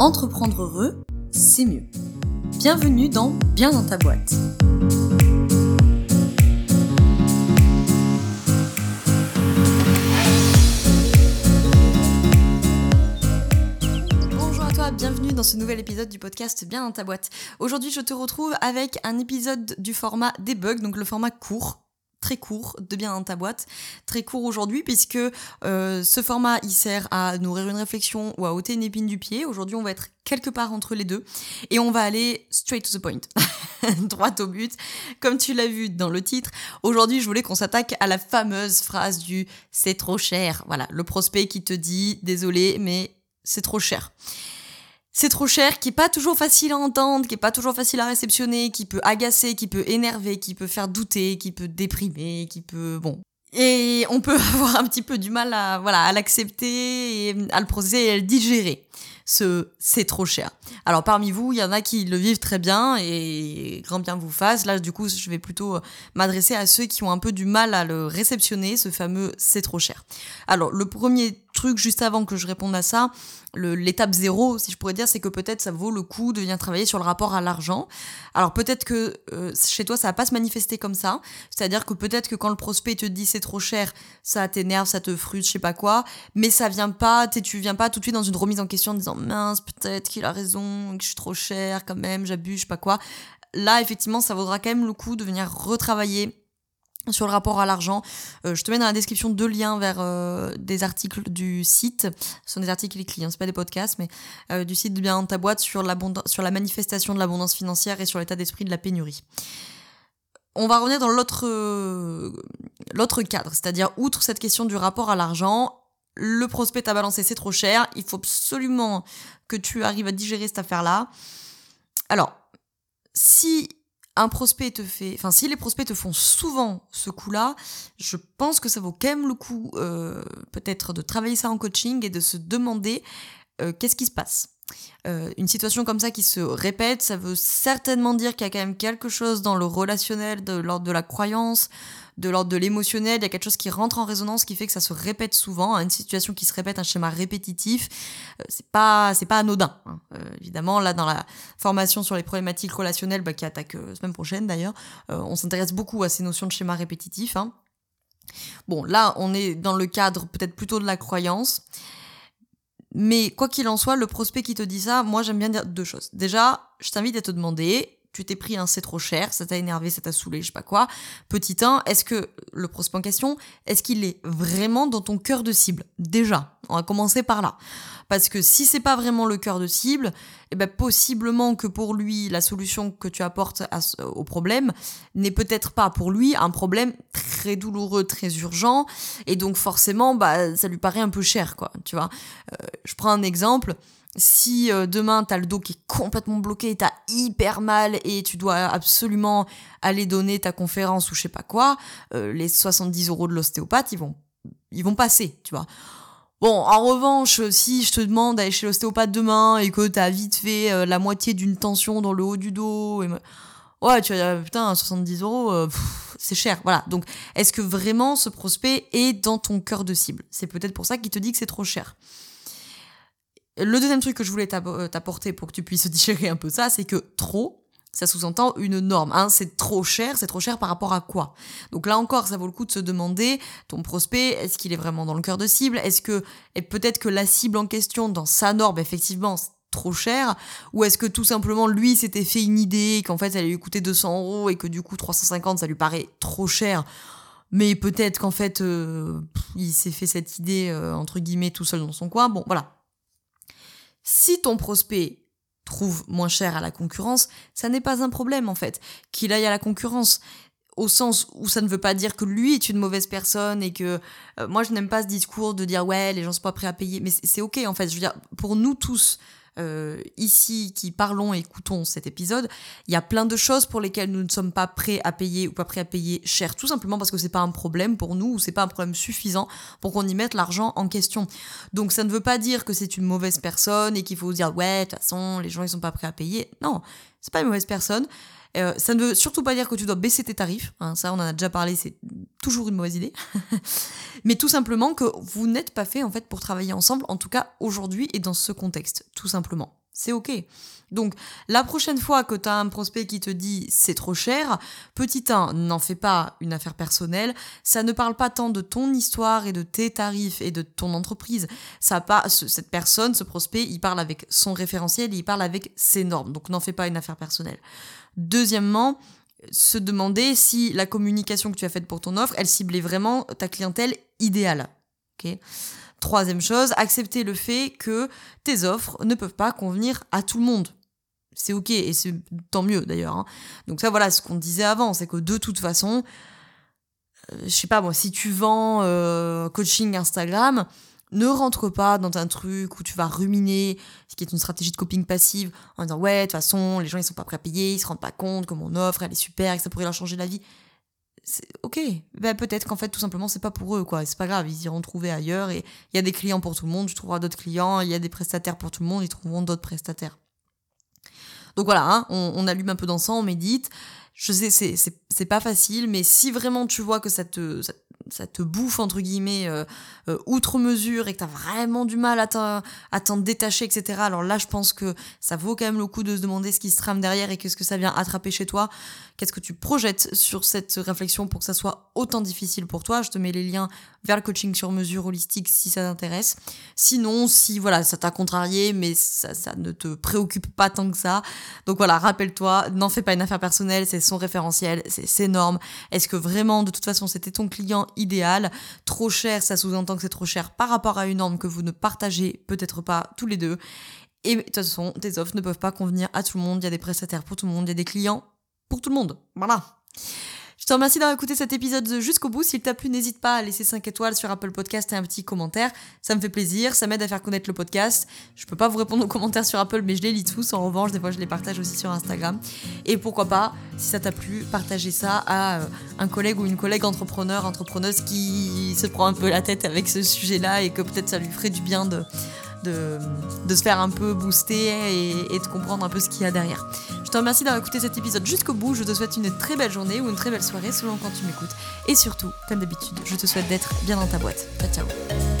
Entreprendre heureux, c'est mieux. Bienvenue dans Bien dans ta boîte. Bonjour à toi, bienvenue dans ce nouvel épisode du podcast Bien dans ta boîte. Aujourd'hui, je te retrouve avec un épisode du format debug, donc le format court très court de bien dans ta boîte, très court aujourd'hui puisque euh, ce format il sert à nourrir une réflexion ou à ôter une épine du pied. Aujourd'hui on va être quelque part entre les deux et on va aller straight to the point, droit au but. Comme tu l'as vu dans le titre, aujourd'hui je voulais qu'on s'attaque à la fameuse phrase du c'est trop cher. Voilà, le prospect qui te dit désolé mais c'est trop cher c'est trop cher, qui est pas toujours facile à entendre, qui est pas toujours facile à réceptionner, qui peut agacer, qui peut énerver, qui peut faire douter, qui peut déprimer, qui peut bon. Et on peut avoir un petit peu du mal à voilà à l'accepter et à le processer et à le digérer. Ce c'est trop cher. Alors parmi vous, il y en a qui le vivent très bien et grand bien vous fasse. Là, du coup, je vais plutôt m'adresser à ceux qui ont un peu du mal à le réceptionner, ce fameux c'est trop cher. Alors le premier truc juste avant que je réponde à ça, l'étape zéro, si je pourrais dire, c'est que peut-être ça vaut le coup de venir travailler sur le rapport à l'argent. Alors peut-être que euh, chez toi, ça va pas se manifester comme ça. C'est-à-dire que peut-être que quand le prospect te dit c'est trop cher, ça t'énerve, ça te frustre, je sais pas quoi, mais ça vient pas, tu viens pas tout de suite dans une remise en question en disant mince, peut-être qu'il a raison, que je suis trop cher quand même, j'abuse, je sais pas quoi. Là, effectivement, ça vaudra quand même le coup de venir retravailler sur le rapport à l'argent. Euh, je te mets dans la description deux liens vers euh, des articles du site. Ce sont des articles écrits, hein, c'est pas des podcasts, mais euh, du site de Bien dans ta boîte sur, la manifestation de l'abondance financière et sur l'état d'esprit de la pénurie. On va revenir dans l'autre cadre, c'est-à-dire outre cette question du rapport à l'argent, le prospect t'a balancé c'est trop cher, il faut absolument que tu arrives à digérer cette affaire-là. Alors, si un prospect te fait, enfin si les prospects te font souvent ce coup-là, je pense que ça vaut quand même le coup euh, peut-être de travailler ça en coaching et de se demander euh, qu'est-ce qui se passe. Euh, une situation comme ça qui se répète, ça veut certainement dire qu'il y a quand même quelque chose dans le relationnel, de l'ordre de la croyance, de l'ordre de l'émotionnel, il y a quelque chose qui rentre en résonance qui fait que ça se répète souvent, hein, une situation qui se répète, un schéma répétitif, euh, c'est pas c'est pas anodin. Hein. Euh, évidemment, là dans la formation sur les problématiques relationnelles bah, qui attaque semaine prochaine d'ailleurs, on s'intéresse beaucoup à ces notions de schéma répétitif. Hein. Bon, là on est dans le cadre peut-être plutôt de la croyance. Mais quoi qu'il en soit, le prospect qui te dit ça, moi j'aime bien dire deux choses. Déjà, je t'invite à te demander tu t'es pris un c'est trop cher, ça t'a énervé, ça t'a saoulé, je sais pas quoi. Petit 1, est-ce que le prospect en question, est-ce qu'il est vraiment dans ton cœur de cible? Déjà, on va commencer par là. Parce que si c'est pas vraiment le cœur de cible, eh ben possiblement que pour lui, la solution que tu apportes au problème n'est peut-être pas pour lui un problème très douloureux, très urgent, et donc forcément, bah, ça lui paraît un peu cher, quoi, tu vois. Euh, je prends un exemple si euh, demain t'as le dos qui est complètement bloqué, t'as hyper mal et tu dois absolument aller donner ta conférence ou je sais pas quoi, euh, les 70 euros de l'ostéopathe, ils vont, ils vont passer, tu vois. Bon, en revanche, si je te demande d'aller chez l'ostéopathe demain et que t'as vite fait euh, la moitié d'une tension dans le haut du dos, et ouais, tu vas dire, putain, 70 euros, c'est cher. Voilà. Donc, est-ce que vraiment ce prospect est dans ton cœur de cible? C'est peut-être pour ça qu'il te dit que c'est trop cher. Le deuxième truc que je voulais euh, t'apporter pour que tu puisses digérer un peu ça, c'est que trop, ça sous-entend une norme. Hein. C'est trop cher, c'est trop cher par rapport à quoi? Donc là encore, ça vaut le coup de se demander, ton prospect, est-ce qu'il est vraiment dans le cœur de cible? Est-ce que, et peut-être que la cible en question, dans sa norme, effectivement, c'est trop cher? Ou est-ce que tout simplement, lui, s'était fait une idée, qu'en fait, ça allait lui coûter 200 euros et que du coup, 350, ça lui paraît trop cher? Mais peut-être qu'en fait, euh, il s'est fait cette idée, euh, entre guillemets, tout seul dans son coin. Bon, voilà. Si ton prospect trouve moins cher à la concurrence, ça n'est pas un problème en fait. Qu'il aille à la concurrence au sens où ça ne veut pas dire que lui est une mauvaise personne et que euh, moi je n'aime pas ce discours de dire ouais les gens sont pas prêts à payer mais c'est ok en fait je veux dire pour nous tous euh, ici qui parlons et écoutons cet épisode, il y a plein de choses pour lesquelles nous ne sommes pas prêts à payer ou pas prêts à payer cher, tout simplement parce que c'est pas un problème pour nous ou c'est pas un problème suffisant pour qu'on y mette l'argent en question. Donc ça ne veut pas dire que c'est une mauvaise personne et qu'il faut dire ouais de toute façon les gens ils sont pas prêts à payer. Non, c'est pas une mauvaise personne. Euh, ça ne veut surtout pas dire que tu dois baisser tes tarifs, hein, ça on en a déjà parlé, c'est toujours une mauvaise idée. Mais tout simplement que vous n'êtes pas fait en fait pour travailler ensemble, en tout cas aujourd'hui et dans ce contexte, tout simplement. C'est ok. Donc, la prochaine fois que tu as un prospect qui te dit c'est trop cher, petit 1, n'en fais pas une affaire personnelle. Ça ne parle pas tant de ton histoire et de tes tarifs et de ton entreprise. Ça pas, cette personne, ce prospect, il parle avec son référentiel, il parle avec ses normes. Donc, n'en fais pas une affaire personnelle. Deuxièmement, se demander si la communication que tu as faite pour ton offre, elle ciblait vraiment ta clientèle idéale. ok Troisième chose, accepter le fait que tes offres ne peuvent pas convenir à tout le monde. C'est ok et c'est tant mieux d'ailleurs. Hein. Donc ça voilà ce qu'on disait avant, c'est que de toute façon, euh, je sais pas moi, si tu vends euh, coaching Instagram, ne rentre pas dans un truc où tu vas ruminer, ce qui est une stratégie de coping passive, en disant ouais, de toute façon, les gens ils sont pas prêts à payer, ils se rendent pas compte que mon offre elle est super et que ça pourrait leur changer la vie. Ok, ben peut-être qu'en fait tout simplement c'est pas pour eux quoi, c'est pas grave, ils iront trouver ailleurs et il y a des clients pour tout le monde, tu trouveras d'autres clients, il y a des prestataires pour tout le monde, ils trouveront d'autres prestataires. Donc voilà, hein, on, allume un peu d'encens, on médite. Je sais, c'est pas facile, mais si vraiment tu vois que ça te, te bouffe entre guillemets euh, euh, outre mesure et que t'as vraiment du mal à t'en détacher etc alors là je pense que ça vaut quand même le coup de se demander ce qui se trame derrière et qu'est-ce que ça vient attraper chez toi. Qu'est-ce que tu projettes sur cette réflexion pour que ça soit autant difficile pour toi? Je te mets les liens vers le coaching sur mesure holistique si ça t'intéresse. Sinon si voilà ça t'a contrarié mais ça, ça ne te préoccupe pas tant que ça. Donc voilà rappelle-toi n'en fais pas une affaire personnelle c'est son référentiel c'est ses normes est-ce que vraiment de toute façon c'était ton client idéal. Trop cher, ça sous-entend que c'est trop cher par rapport à une norme que vous ne partagez peut-être pas tous les deux. Et de toute façon, tes offres ne peuvent pas convenir à tout le monde. Il y a des prestataires pour tout le monde, il y a des clients pour tout le monde. Voilà. Je te remercie d'avoir écouté cet épisode jusqu'au bout. S'il t'a plu, n'hésite pas à laisser 5 étoiles sur Apple Podcast et un petit commentaire. Ça me fait plaisir, ça m'aide à faire connaître le podcast. Je peux pas vous répondre aux commentaires sur Apple, mais je les lis tous. En revanche, des fois, je les partage aussi sur Instagram. Et pourquoi pas, si ça t'a plu, partager ça à euh, un collègue ou une collègue entrepreneur, entrepreneuse qui se prend un peu la tête avec ce sujet-là et que peut-être ça lui ferait du bien de de, se faire un peu booster et, de comprendre un peu ce qu'il y a derrière. Te remercie d'avoir écouté cet épisode jusqu'au bout. Je te souhaite une très belle journée ou une très belle soirée selon quand tu m'écoutes. Et surtout, comme d'habitude, je te souhaite d'être bien dans ta boîte. Ciao ciao